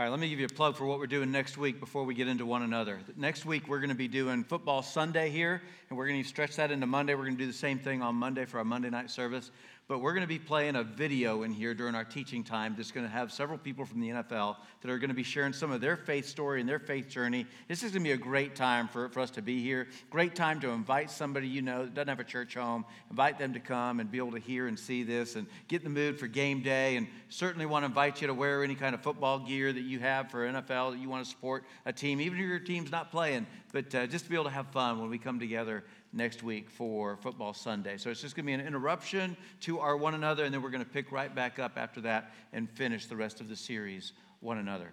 All right, let me give you a plug for what we're doing next week before we get into one another. Next week, we're going to be doing Football Sunday here, and we're going to stretch that into Monday. We're going to do the same thing on Monday for our Monday night service. But we're going to be playing a video in here during our teaching time that's going to have several people from the NFL that are going to be sharing some of their faith story and their faith journey. This is going to be a great time for, for us to be here. Great time to invite somebody you know that doesn't have a church home, invite them to come and be able to hear and see this and get in the mood for game day. And certainly want to invite you to wear any kind of football gear that you have for NFL that you want to support a team, even if your team's not playing, but uh, just to be able to have fun when we come together next week for Football Sunday. So it's just going to be an interruption to our one another, and then we're going to pick right back up after that and finish the rest of the series, One Another.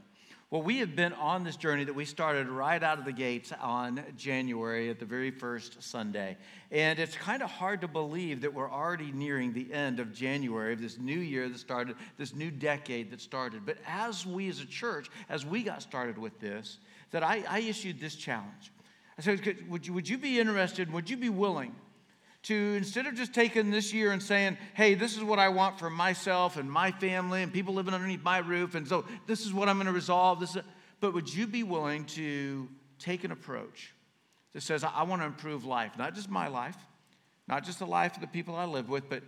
Well, we have been on this journey that we started right out of the gates on January at the very first Sunday. And it's kind of hard to believe that we're already nearing the end of January of this new year that started, this new decade that started. But as we as a church, as we got started with this, that I, I issued this challenge. I said, would you, would you be interested, would you be willing to, instead of just taking this year and saying, hey, this is what I want for myself and my family and people living underneath my roof, and so this is what I'm going to resolve, this, but would you be willing to take an approach that says, I want to improve life, not just my life, not just the life of the people I live with, but,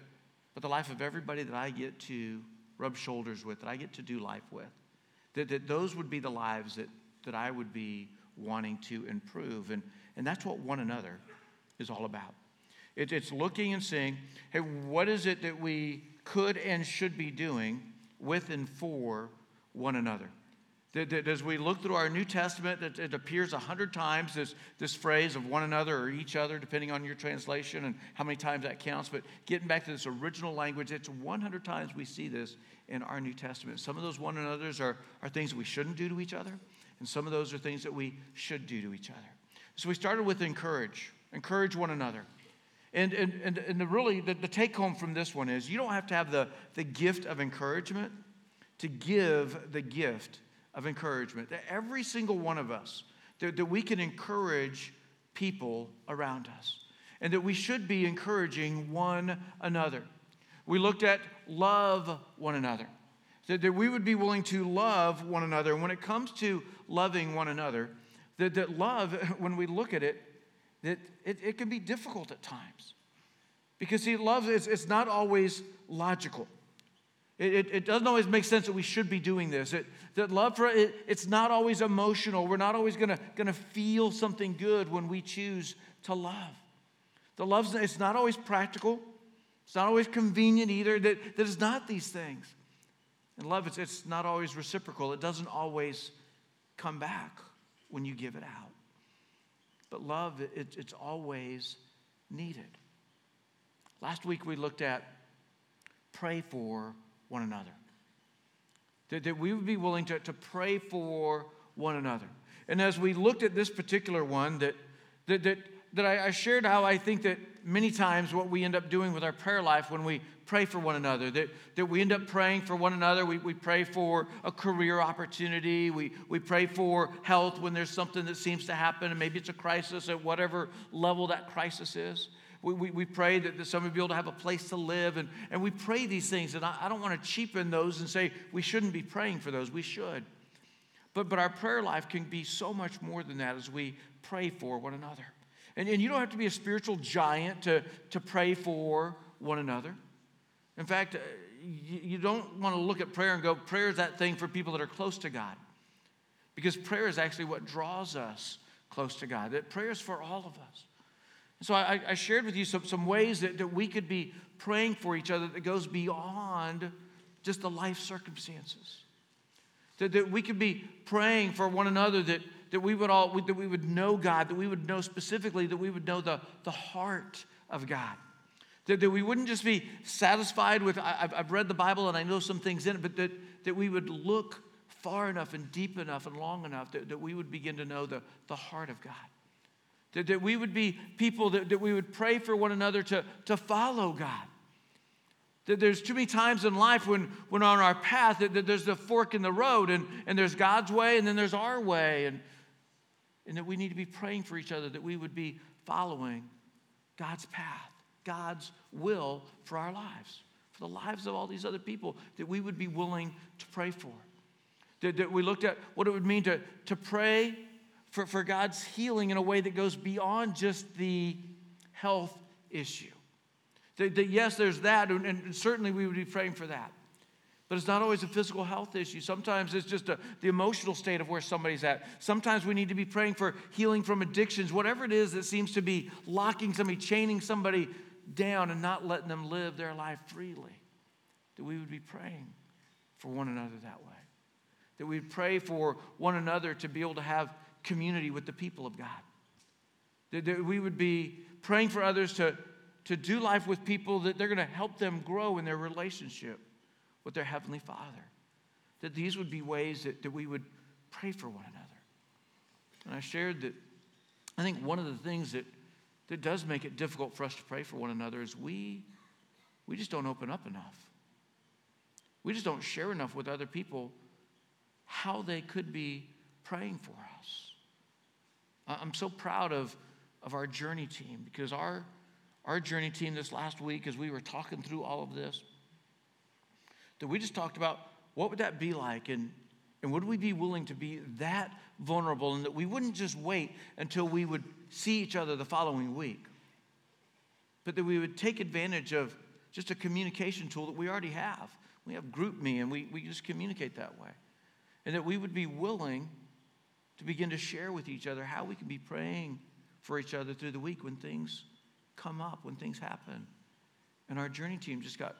but the life of everybody that I get to rub shoulders with, that I get to do life with? That, that those would be the lives that, that I would be wanting to improve. And, and that's what one another is all about. It, it's looking and saying, hey, what is it that we could and should be doing with and for one another? That, that as we look through our New Testament, that it appears a hundred times this, this phrase of one another or each other, depending on your translation and how many times that counts. But getting back to this original language, it's 100 times we see this in our New Testament. Some of those one another's are, are things we shouldn't do to each other. And some of those are things that we should do to each other. So we started with encourage, encourage one another. And, and, and, and the really, the, the take home from this one is you don't have to have the, the gift of encouragement to give the gift of encouragement. That every single one of us, that, that we can encourage people around us. And that we should be encouraging one another. We looked at love one another that, that we would be willing to love one another. And when it comes to loving one another, that, that love, when we look at it, that it, it can be difficult at times. Because see, love is it's not always logical. It, it, it, doesn't always make sense that we should be doing this. It, that love for it, it's not always emotional. We're not always gonna, gonna feel something good when we choose to love. The love it's not always practical. It's not always convenient either. That, that is not these things. And love, it's, it's not always reciprocal, it doesn't always come back when you give it out. But love, it, it's always needed. Last week we looked at pray for one another. That, that we would be willing to, to pray for one another. And as we looked at this particular one, that, that, that, that I, I shared how I think that many times what we end up doing with our prayer life when we pray for one another, that, that we end up praying for one another. We, we pray for a career opportunity. We, we pray for health when there's something that seems to happen, and maybe it's a crisis at whatever level that crisis is. We, we, we pray that, that somebody be able to have a place to live, and, and we pray these things. And I, I don't want to cheapen those and say we shouldn't be praying for those. We should. But, but our prayer life can be so much more than that as we pray for one another. And, and you don't have to be a spiritual giant to, to pray for one another. In fact, uh, you don't want to look at prayer and go, prayer is that thing for people that are close to God. Because prayer is actually what draws us close to God. That prayer is for all of us. So I, I shared with you some, some ways that, that we could be praying for each other that goes beyond just the life circumstances. That, that we could be praying for one another that, that we would all that we would know God, that we would know specifically, that we would know the, the heart of God. That, that we wouldn't just be satisfied with, I, have read the Bible and I know some things in it, but that, that we would look far enough and deep enough and long enough that, that we would begin to know the, the heart of God. That, that we would be people that, that we would pray for one another to, to follow God. That there's too many times in life when, when on our path that, that there's the fork in the road and, and there's God's way and then there's our way. And, and that we need to be praying for each other, that we would be following God's path. God's will for our lives, for the lives of all these other people that we would be willing to pray for. That, that we looked at what it would mean to, to pray for, for God's healing in a way that goes beyond just the health issue. That, that yes, there's that, and, and certainly we would be praying for that. But it's not always a physical health issue. Sometimes it's just a, the emotional state of where somebody's at. Sometimes we need to be praying for healing from addictions, whatever it is that seems to be locking somebody, chaining somebody down, and not letting them live their life freely. That we would be praying for one another that way. That we'd pray for one another to be able to have community with the people of God. That, that we would be praying for others to, to do life with people that they're going to help them grow in their relationship with their Heavenly Father. That these would be ways that, that we would pray for one another. And I shared that I think one of the things that, that does make it difficult for us to pray for one another is we, we just don't open up enough. We just don't share enough with other people how they could be praying for us. I'm so proud of, of our journey team because our, our journey team this last week, as we were talking through all of this, that we just talked about what would that be like and, and would we be willing to be that vulnerable and that we wouldn't just wait until we would see each other the following week, but that we would take advantage of just a communication tool that we already have. We have GroupMe and we, we just communicate that way. And that we would be willing to begin to share with each other how we can be praying for each other through the week when things come up, when things happen. And our journey team just got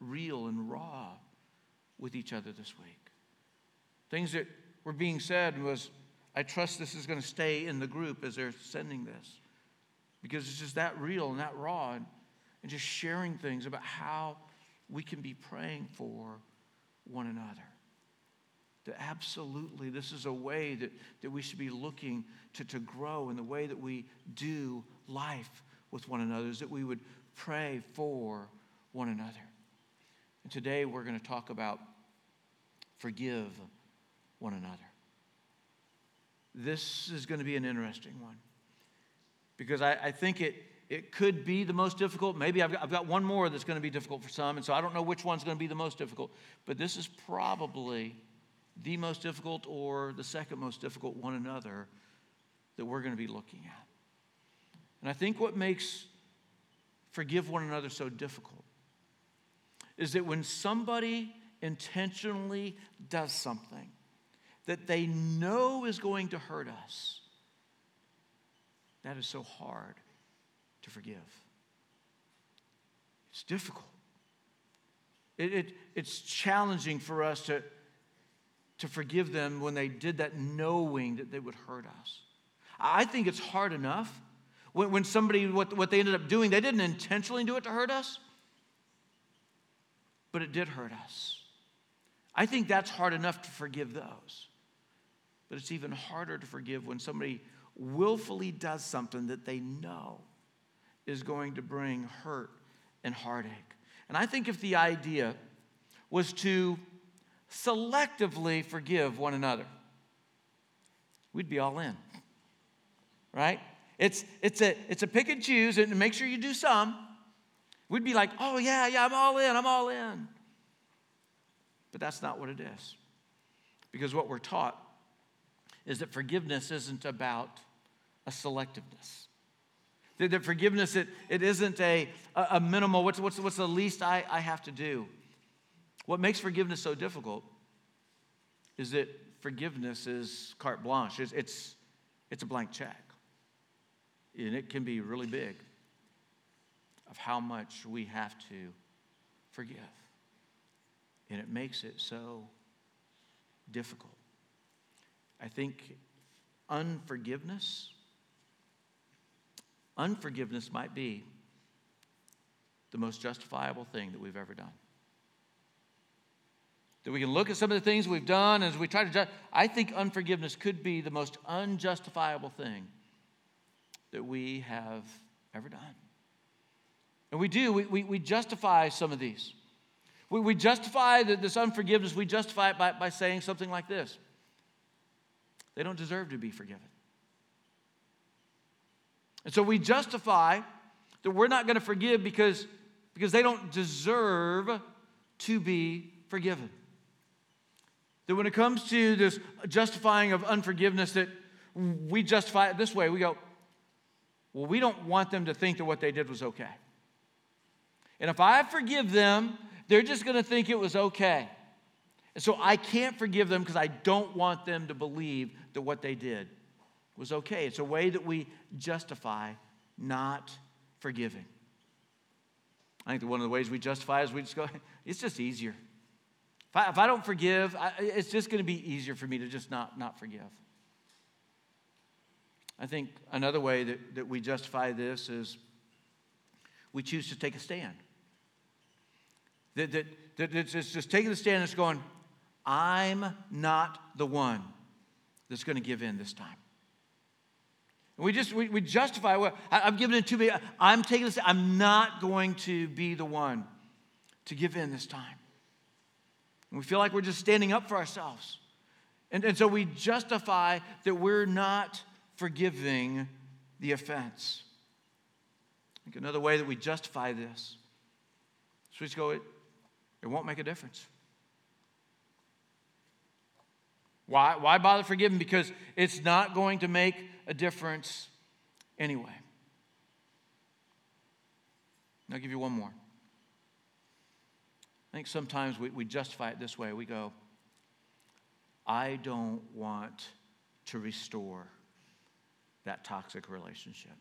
real and raw with each other this week. Things that were being said was, I trust this is going to stay in the group as they're sending this because it's just that real and that raw and, and just sharing things about how we can be praying for one another. That absolutely this is a way that, that we should be looking to, to grow in the way that we do life with one another, is that we would pray for one another. And today we're going to talk about forgive one another. This is going to be an interesting one because I, I think it, it could be the most difficult. Maybe I've got, I've got one more that's going to be difficult for some, and so I don't know which one's going to be the most difficult. But this is probably the most difficult or the second most difficult one another that we're going to be looking at. And I think what makes forgive one another so difficult is that when somebody intentionally does something that they know is going to hurt us, that is so hard to forgive. It's difficult. It, it, it's challenging for us to, to forgive them when they did that knowing that they would hurt us. I think it's hard enough when, when somebody, what, what they ended up doing, they didn't intentionally do it to hurt us but it did hurt us. I think that's hard enough to forgive those. But it's even harder to forgive when somebody willfully does something that they know is going to bring hurt and heartache. And I think if the idea was to selectively forgive one another, we'd be all in. Right? It's, it's, a, it's a pick and choose and make sure you do some, We'd be like, oh, yeah, yeah, I'm all in, I'm all in. But that's not what it is. Because what we're taught is that forgiveness isn't about a selectiveness. That, that forgiveness, it, it isn't a, a, minimal, what's, what's, what's the least I, I have to do? What makes forgiveness so difficult is that forgiveness is carte blanche, it's, it's, it's a blank check. And it can be really big of how much we have to forgive. And it makes it so difficult. I think unforgiveness, unforgiveness might be the most justifiable thing that we've ever done. That we can look at some of the things we've done as we try to. I think unforgiveness could be the most unjustifiable thing that we have ever done. And we do, we, we, we justify some of these. We, we justify the, this unforgiveness, we justify it by, by saying something like this they don't deserve to be forgiven. And so we justify that we're not going to forgive because, because they don't deserve to be forgiven. That when it comes to this justifying of unforgiveness, that we justify it this way. We go, well, we don't want them to think that what they did was okay. And if I forgive them, they're just going to think it was okay. And so I can't forgive them because I don't want them to believe that what they did was okay. It's a way that we justify not forgiving. I think that one of the ways we justify is we just go, it's just easier. If I, if I don't forgive, I, it's just going to be easier for me to just not, not forgive. I think another way that, that we justify this is we choose to take a stand. That, that, that it's just taking the stand and it's going, I'm not the one that's going to give in this time. And We just we, we justify well, I, am giving it to me. I'm taking this. I'm not going to be the one to give in this time. And we feel like we're just standing up for ourselves. And, and so we justify that we're not forgiving the offense. Another way that we justify this so we just go, it, won't make a difference. Why, why bother forgiving? Because it's not going to make a difference anyway. I'll give you one more. I think sometimes we, we justify it this way. We go, I don't want to restore that toxic relationship.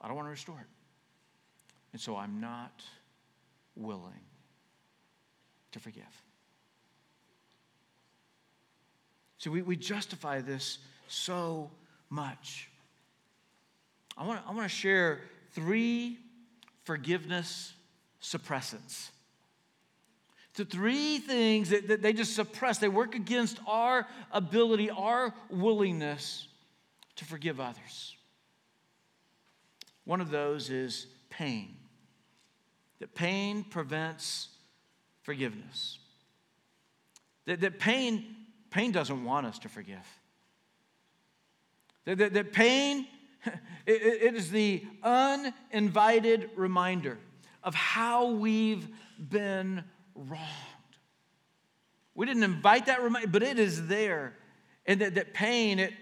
I don't want to restore it. And so I'm not willing to forgive. See, we, we justify this so much. I want, I want to share three forgiveness suppressants. The three things that, that they just suppress, they work against our ability, our willingness to forgive others. One of those is pain. That pain prevents forgiveness. That, that pain Pain doesn't want us to forgive. That, that, that pain, it, it is the uninvited reminder of how we've been wronged. We didn't invite that reminder, but it is there. And that, that pain, it,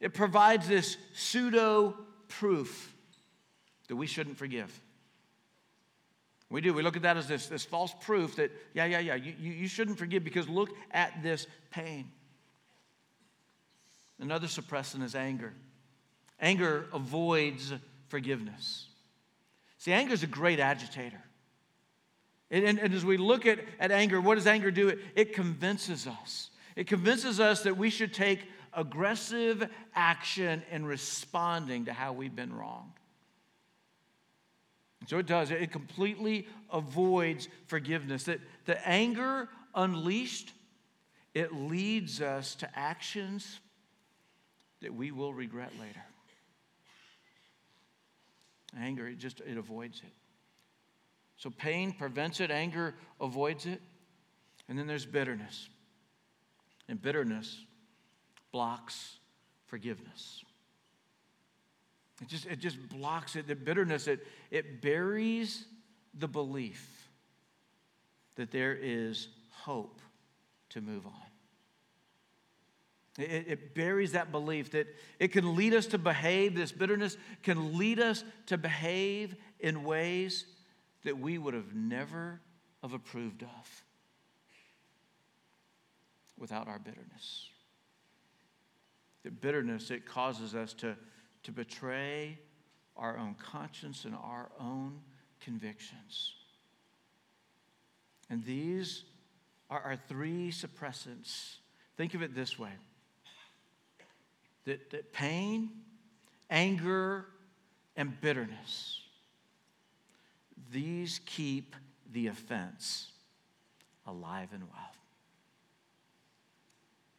it provides this pseudo proof that we shouldn't forgive. We do. We look at that as this, this false proof that, yeah, yeah, yeah, you, you shouldn't forgive because look at this pain. Another suppressant is anger. Anger avoids forgiveness. See, anger is a great agitator. And, and, and, as we look at, at anger, what does anger do? It, it convinces us. It convinces us that we should take aggressive action in responding to how we've been wronged. So it does. It completely avoids forgiveness. That the anger unleashed, it leads us to actions that we will regret later. Anger, it just it avoids it. So pain prevents it, anger avoids it. And then there's bitterness. And bitterness blocks forgiveness. It just, it just blocks it. The bitterness, it, it buries the belief that there is hope to move on. It, it, buries that belief that it can lead us to behave, this bitterness can lead us to behave in ways that we would have never have approved of without our bitterness. The bitterness, it causes us to to betray our own conscience and our own convictions. And these are our three suppressants. Think of it this way that, that pain, anger, and bitterness, these keep the offense alive and well.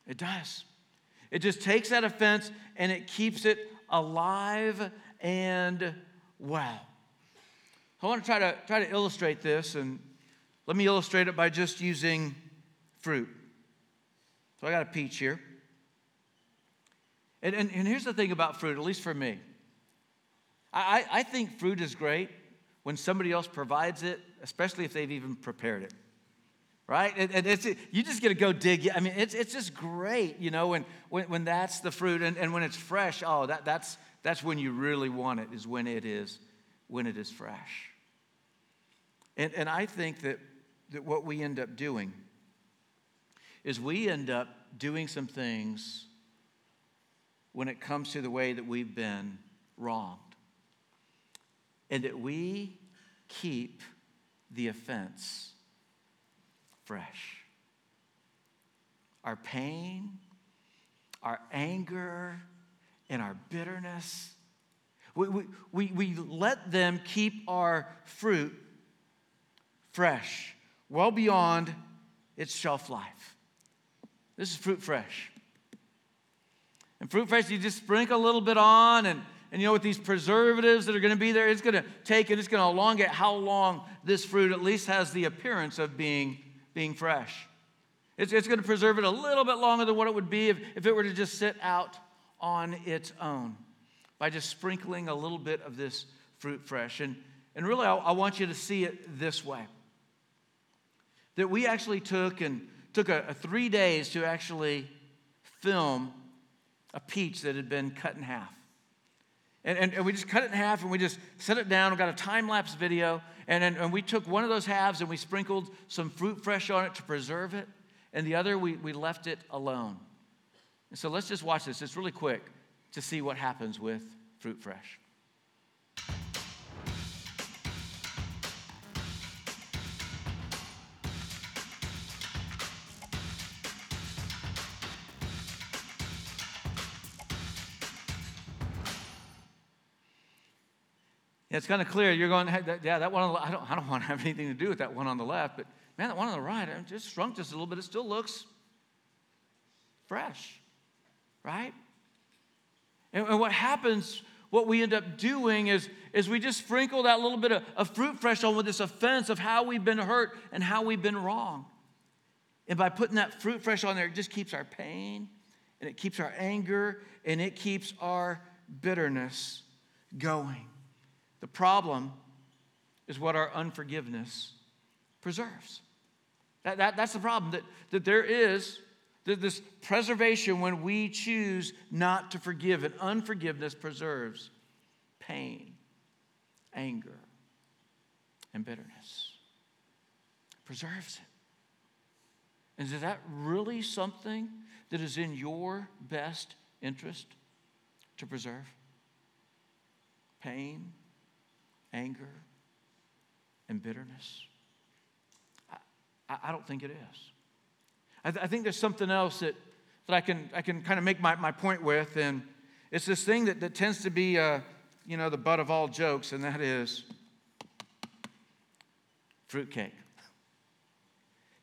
It does. It just takes that offense and it keeps it alive and well. I want to try to try to illustrate this, and let me illustrate it by just using fruit. So I got a peach here. And, and, and here's the thing about fruit, at least for me. I, I think fruit is great when somebody else provides it, especially if they've even prepared it. Right? And, it's, you just get to go dig. I mean, it's, it's just great, you know, when, when, when that's the fruit and, and when it's fresh, oh, that, that's, that's when you really want it, is when it is, when it is fresh. And, and I think that, that what we end up doing is we end up doing some things when it comes to the way that we've been wronged. And that we keep the offense fresh. Our pain, our anger, and our bitterness, we, we, we, we let them keep our fruit fresh, well beyond its shelf life. This is fruit fresh. And fruit fresh, you just sprinkle a little bit on, and, and you know, with these preservatives that are going to be there, it's going to take and it's going to elongate how long this fruit at least has the appearance of being, being fresh. It's, it's going to preserve it a little bit longer than what it would be if, if it were to just sit out on its own by just sprinkling a little bit of this fruit fresh. And, and really, I, I want you to see it this way that we actually took and took a, a three days to actually film a peach that had been cut in half. And, and, and, we just cut it in half and we just set it down. We got a time lapse video. And, and, and we took one of those halves and we sprinkled some fruit fresh on it to preserve it. And the other, we, we left it alone. And so let's just watch this. It's really quick to see what happens with fruit fresh. It's kind of clear. You're going, yeah, that one on the, I don't, I don't want to have anything to do with that one on the left, but man, that one on the right, it just shrunk just a little bit. It still looks fresh, right? And, and what happens, what we end up doing is, is we just sprinkle that little bit of, of fruit fresh on with this offense of how we've been hurt and how we've been wrong. And by putting that fruit fresh on there, it just keeps our pain and it keeps our anger and it keeps our bitterness going. The problem is what our unforgiveness preserves. That, that, that's the problem, that, that there is this preservation when we choose not to forgive, and unforgiveness preserves pain, anger, and bitterness. preserves it. And is that really something that is in your best interest to preserve? Pain, anger, and bitterness? I, I don't think it is. I, th- I, think there's something else that, that I can, I can kind of make my, my point with, and it's this thing that, that tends to be, uh, you know, the butt of all jokes, and that is fruitcake.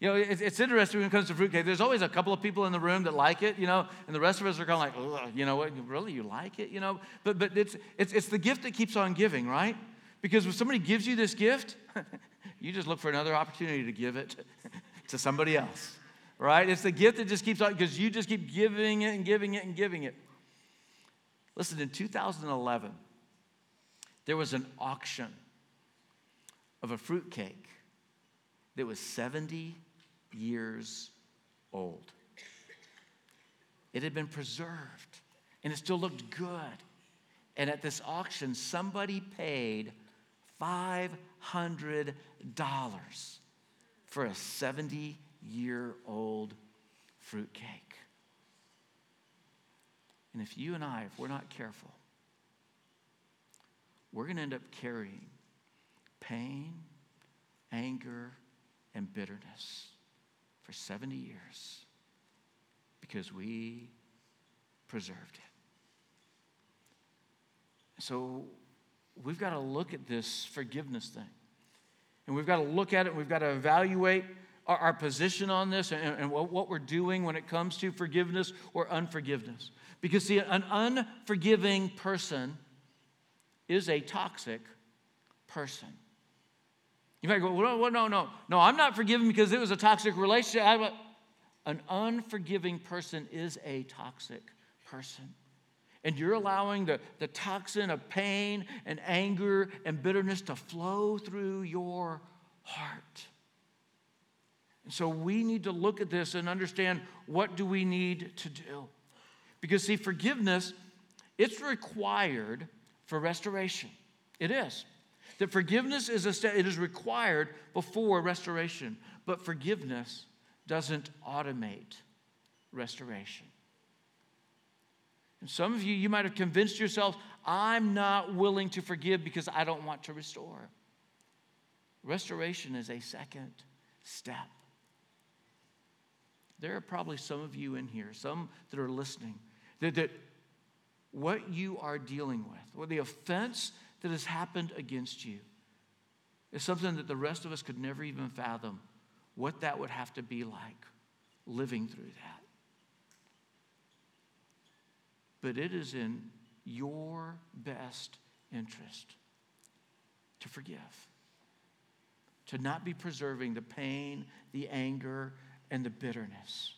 You know, it's, it's interesting when it comes to fruitcake. There's always a couple of people in the room that like it, you know, and the rest of us are kind of like, you know what, really, you like it, you know? But, but it's, it's, it's the gift that keeps on giving, right? Because when somebody gives you this gift, you just look for another opportunity to give it to somebody else, right? It's the gift that just keeps on, because you just keep giving it and giving it and giving it. Listen, in 2011, there was an auction of a fruitcake that was 70 years old. It had been preserved and it still looked good. And at this auction, somebody paid $500 for a 70 year old fruitcake. And if you and I, if we're not careful, we're going to end up carrying pain, anger, and bitterness for 70 years because we preserved it. So we've got to look at this forgiveness thing. And we've got to look at it, we've got to evaluate our, our position on this and, and what, what we're doing when it comes to forgiveness or unforgiveness. Because, see, an unforgiving person is a toxic person. You might go, well, no, no, no. I'm not forgiven because it was a toxic relationship. An unforgiving person is a toxic person and you're allowing the, the toxin of pain and anger and bitterness to flow through your heart. And so we need to look at this and understand what do we need to do. Because see, forgiveness, it's required for restoration. It is. That forgiveness is a step, it is required before restoration. But forgiveness doesn't automate restoration. And some of you, you might have convinced yourself, I'm not willing to forgive because I don't want to restore. Restoration is a second step. There are probably some of you in here, some that are listening, that, that what you are dealing with, or the offense that has happened against you, is something that the rest of us could never even fathom what that would have to be like living through that. But it is in your best interest to forgive, to not be preserving the pain, the anger, and the bitterness.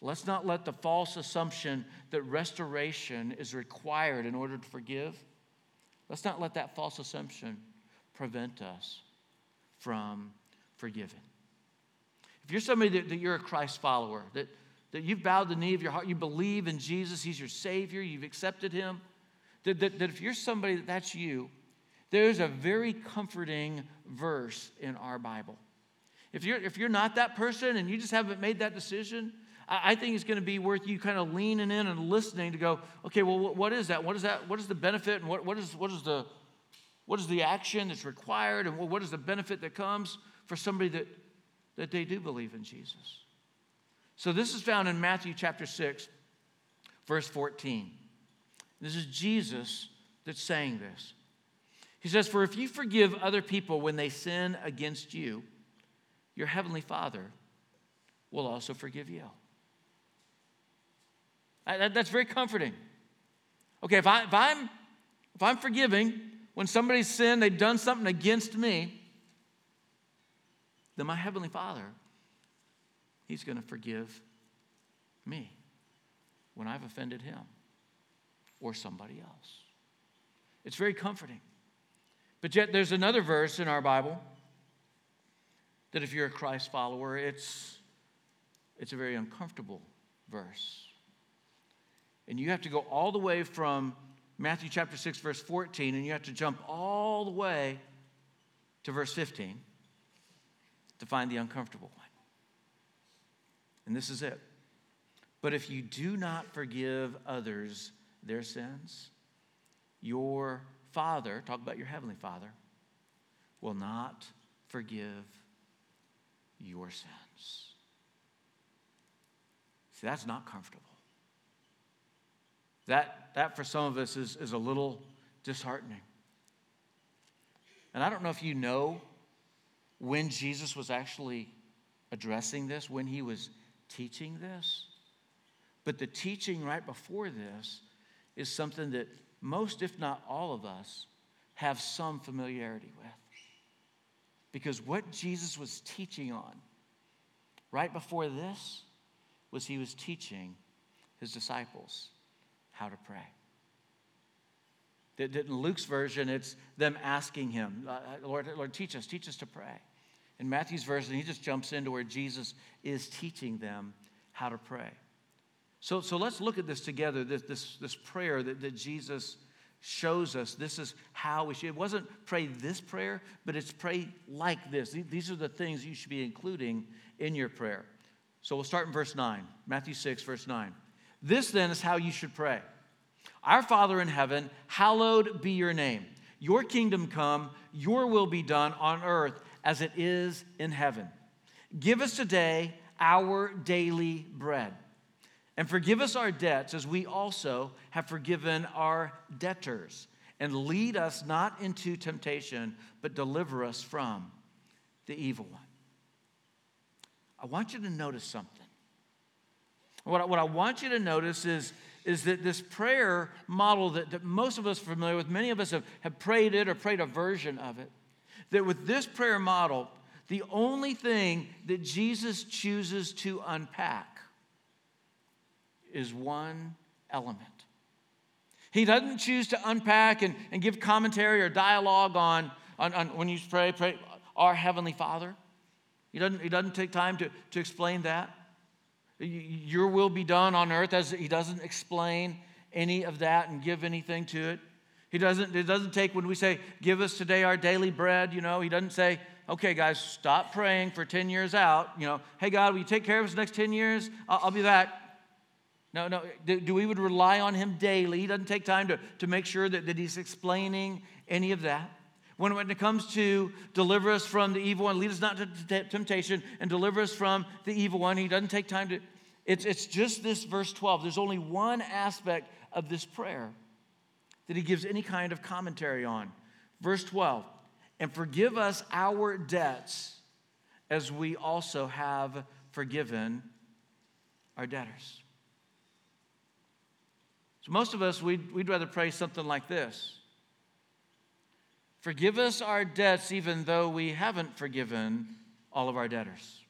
Let's not let the false assumption that restoration is required in order to forgive, let's not let that false assumption prevent us from forgiving. If you're somebody that, that you're a Christ follower, that, that you've bowed the knee of your heart, you believe in Jesus, He's your Savior, you've accepted Him, that, that, that if you're somebody that that's you, there's a very comforting verse in our Bible. If you're, if you're not that person and you just haven't made that decision, I, I think it's going to be worth you kind of leaning in and listening to go, okay, well, what, what is that? What is that? What is the benefit? And what, what, is, what, is the, what is the action that's required? And what is the benefit that comes for somebody that that they do believe in Jesus. So this is found in Matthew chapter 6, verse 14. This is Jesus that's saying this. He says, For if you forgive other people when they sin against you, your heavenly Father will also forgive you. That's very comforting. Okay, if, I, if, I'm, if I'm forgiving when somebody's sinned, they've done something against me, then my Heavenly Father, He's going to forgive me when I've offended Him or somebody else. It's very comforting. But yet, there's another verse in our Bible that if you're a Christ follower, it's, it's a very uncomfortable verse. And you have to go all the way from Matthew chapter 6, verse 14, and you have to jump all the way to verse 15 to find the uncomfortable one. And this is it. But if you do not forgive others their sins, your Father, talk about your Heavenly Father, will not forgive your sins. See, that's not comfortable. That, that for some of us is, is a little disheartening. And I don't know if you know when Jesus was actually addressing this, when he was teaching this. But the teaching right before this is something that most, if not all of us, have some familiarity with. Because what Jesus was teaching on right before this was he was teaching his disciples how to pray. That In Luke's version, it's them asking him, uh, uh, Lord, Lord, teach us, teach us to pray. In Matthew's version, he just jumps into where Jesus is teaching them how to pray. So, so let's look at this together, this, this, this prayer that, that Jesus shows us. This is how we should. It wasn't pray this prayer, but it's pray like this. These are the things you should be including in your prayer. So we'll start in verse 9, Matthew 6, verse 9. This then is how you should pray. Our Father in heaven, hallowed be your name. Your kingdom come, your will be done on earth as it is in heaven. Give us today our daily bread. And forgive us our debts as we also have forgiven our debtors. And lead us not into temptation, but deliver us from the evil one. I want you to notice something. What I, what I want you to notice is is that this prayer model that, that most of us are familiar with, many of us have, have prayed it or prayed a version of it, that with this prayer model, the only thing that Jesus chooses to unpack is one element. He doesn't choose to unpack and, and give commentary or dialogue on, on, on when you pray, pray, our Heavenly Father. He doesn't, he doesn't take time to, to explain that. Your will be done on earth as he doesn't explain any of that and give anything to it. He doesn't, it doesn't take when we say, give us today our daily bread, you know, he doesn't say, okay, guys, stop praying for 10 years out. You know, hey, God, will you take care of us next 10 years? I'll, I'll be back. No, no. Do, do, we would rely on him daily? He doesn't take time to, to make sure that, that he's explaining any of that. When, when it comes to deliver us from the evil one, lead us not to t- temptation, and deliver us from the evil one, he doesn't take time to. It's, it's just this verse 12. There's only one aspect of this prayer that he gives any kind of commentary on. Verse 12, and forgive us our debts as we also have forgiven our debtors. So, most of us, we'd, we'd rather pray something like this Forgive us our debts, even though we haven't forgiven all of our debtors.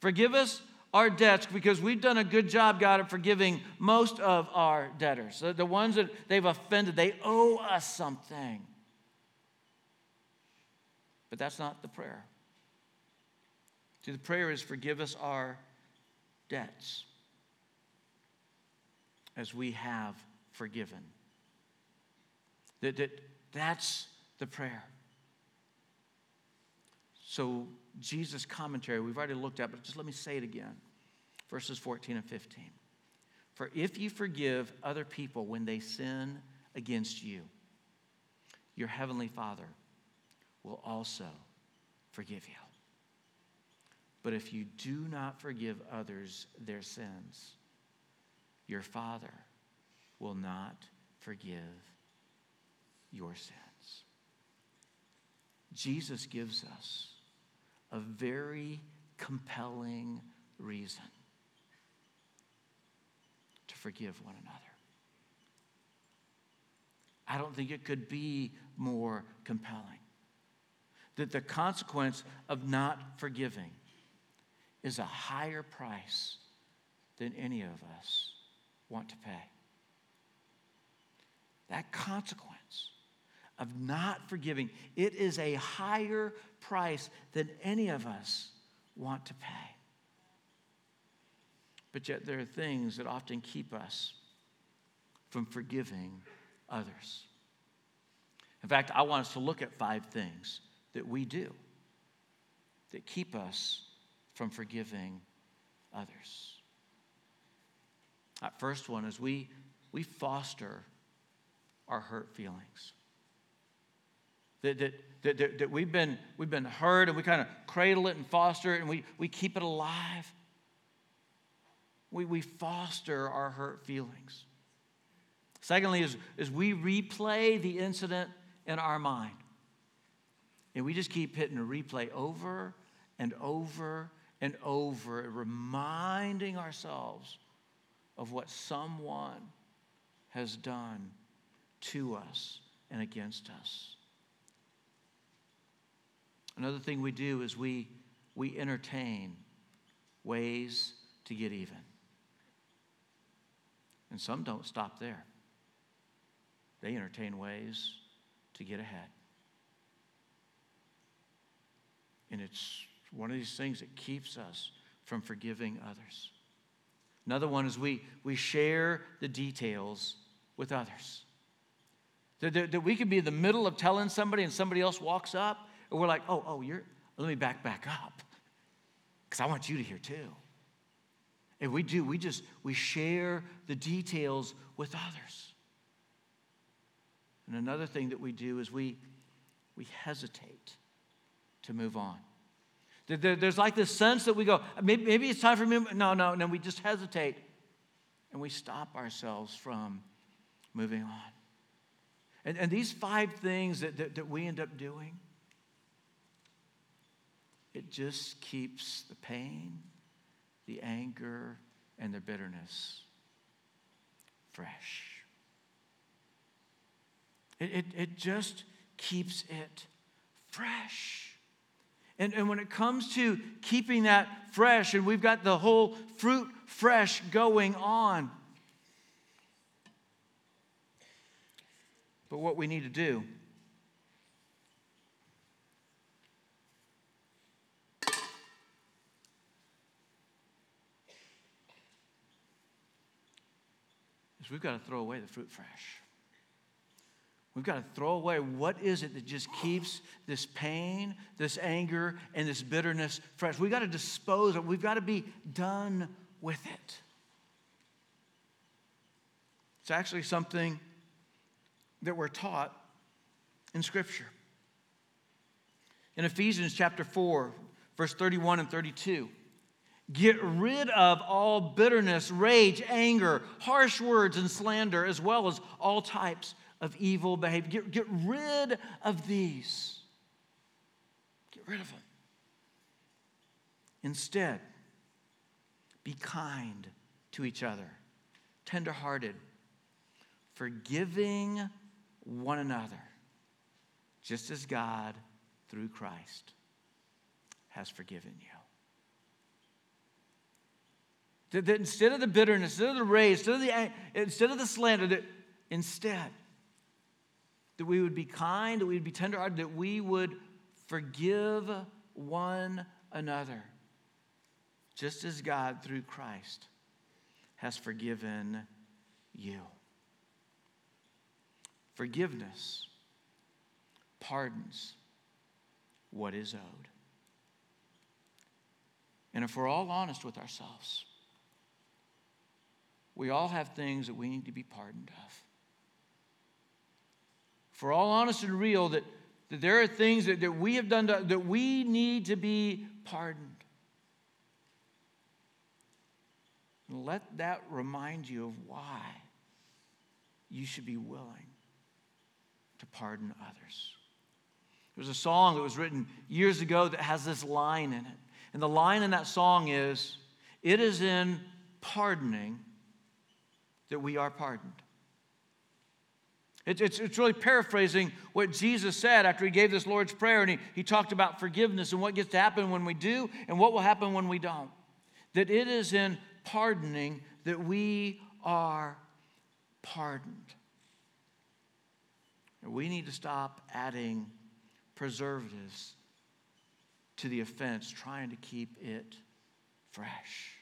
Forgive us our debts because we've done a good job, God, of forgiving most of our debtors. The, the ones that they've offended, they owe us something. But that's not the prayer. See, the prayer is forgive us our debts as we have forgiven. That, that, that's the prayer. So, Jesus' commentary, we've already looked at, but just let me say it again. Verses 14 and 15. For if you forgive other people when they sin against you, your heavenly Father will also forgive you. But if you do not forgive others their sins, your Father will not forgive your sins. Jesus gives us a very compelling reason to forgive one another. I don't think it could be more compelling. That the consequence of not forgiving is a higher price than any of us want to pay. That consequence of not forgiving, it is a higher price than any of us want to pay. But yet, there are things that often keep us from forgiving others. In fact, I want us to look at five things that we do that keep us from forgiving others. That first one is we, we foster our hurt feelings. That, that, that, that, we've, been, we've been hurt and we kind of cradle it and foster it and we, we keep it alive. We, we foster our hurt feelings. Secondly, is, is we replay the incident in our mind. And we just keep hitting a replay over and over and over, reminding ourselves of what someone has done to us and against us. Another thing we do is we, we entertain ways to get even. And some don't stop there, they entertain ways to get ahead. And it's one of these things that keeps us from forgiving others. Another one is we, we share the details with others. That, that, that we could be in the middle of telling somebody and somebody else walks up we're like, oh, oh, you're, let me back back up. Because I want you to hear too. And we do, we just, we share the details with others. And another thing that we do is we, we hesitate to move on. There's like this sense that we go, maybe, maybe it's time for me. No, no, no, we just hesitate and we stop ourselves from moving on. And, and these five things that, that, that we end up doing, it just keeps the pain, the anger, and the bitterness fresh. It, it, it just keeps it fresh. And, and when it comes to keeping that fresh, and we've got the whole fruit fresh going on, but what we need to do we've got to throw away the fruit fresh. We've got to throw away what is it that just keeps this pain, this anger, and this bitterness fresh. We've got to dispose of it. We've got to be done with it. It's actually something that we're taught in Scripture. In Ephesians chapter 4, verse 31 and 32, get rid of all bitterness, rage, anger, harsh words, and slander, as well as all types of evil behavior. Get, get rid of these. Get rid of them. Instead, be kind to each other, tenderhearted, forgiving one another, just as God, through Christ, has forgiven you. That, that instead of the bitterness, instead of the rage, instead of the, instead of the slander, that instead, that we would be kind, that we would be tenderhearted, that we would forgive one another, just as God, through Christ, has forgiven you. Forgiveness pardons what is owed. And if we're all honest with ourselves, we all have things that we need to be pardoned of. For all honest and real, that, that there are things that, that we have done to, that we need to be pardoned. Let that remind you of why you should be willing to pardon others. There's a song that was written years ago that has this line in it. And the line in that song is It is in pardoning that we are pardoned. It's, it's, it's really paraphrasing what Jesus said after he gave this Lord's Prayer and he, he talked about forgiveness and what gets to happen when we do and what will happen when we don't. That it is in pardoning that we are pardoned. We need to stop adding preservatives to the offense, trying to keep it fresh.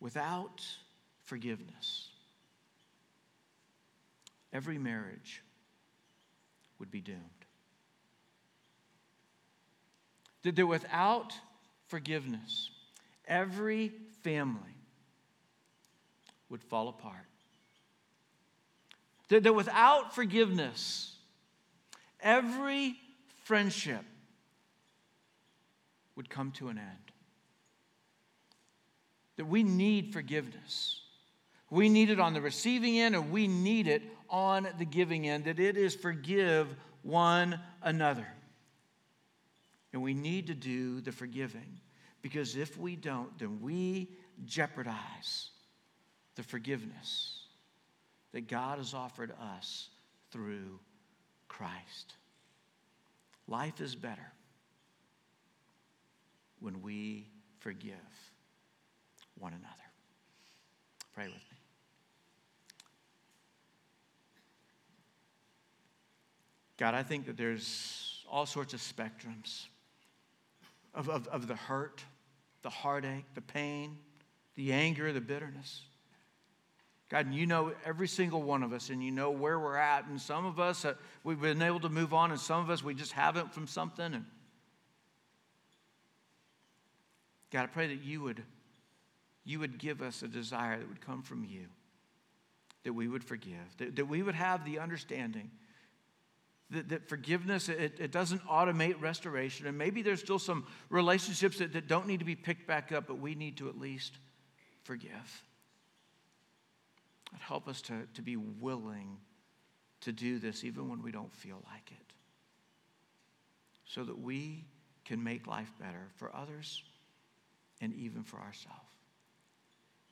Without forgiveness, every marriage would be doomed. That without forgiveness, every family would fall apart. That, without forgiveness, every friendship would come to an end. That we need forgiveness. We need it on the receiving end, and we need it on the giving end. That it is forgive one another. And we need to do the forgiving because if we don't, then we jeopardize the forgiveness that God has offered us through Christ. Life is better when we forgive one another. Pray with me. God, I think that there's all sorts of spectrums of, of, of the hurt, the heartache, the pain, the anger, the bitterness. God, you know every single one of us, and you know where we're at. And some of us, uh, we've been able to move on, and some of us, we just haven't from something. And God, I pray that you would, you would give us a desire that would come from you, that we would forgive, that, that we would have the understanding that, that forgiveness, it, it doesn't automate restoration. And maybe there's still some relationships that, that don't need to be picked back up, but we need to at least forgive. Help us to, to be willing to do this even when we don't feel like it, so that we can make life better for others and even for ourselves.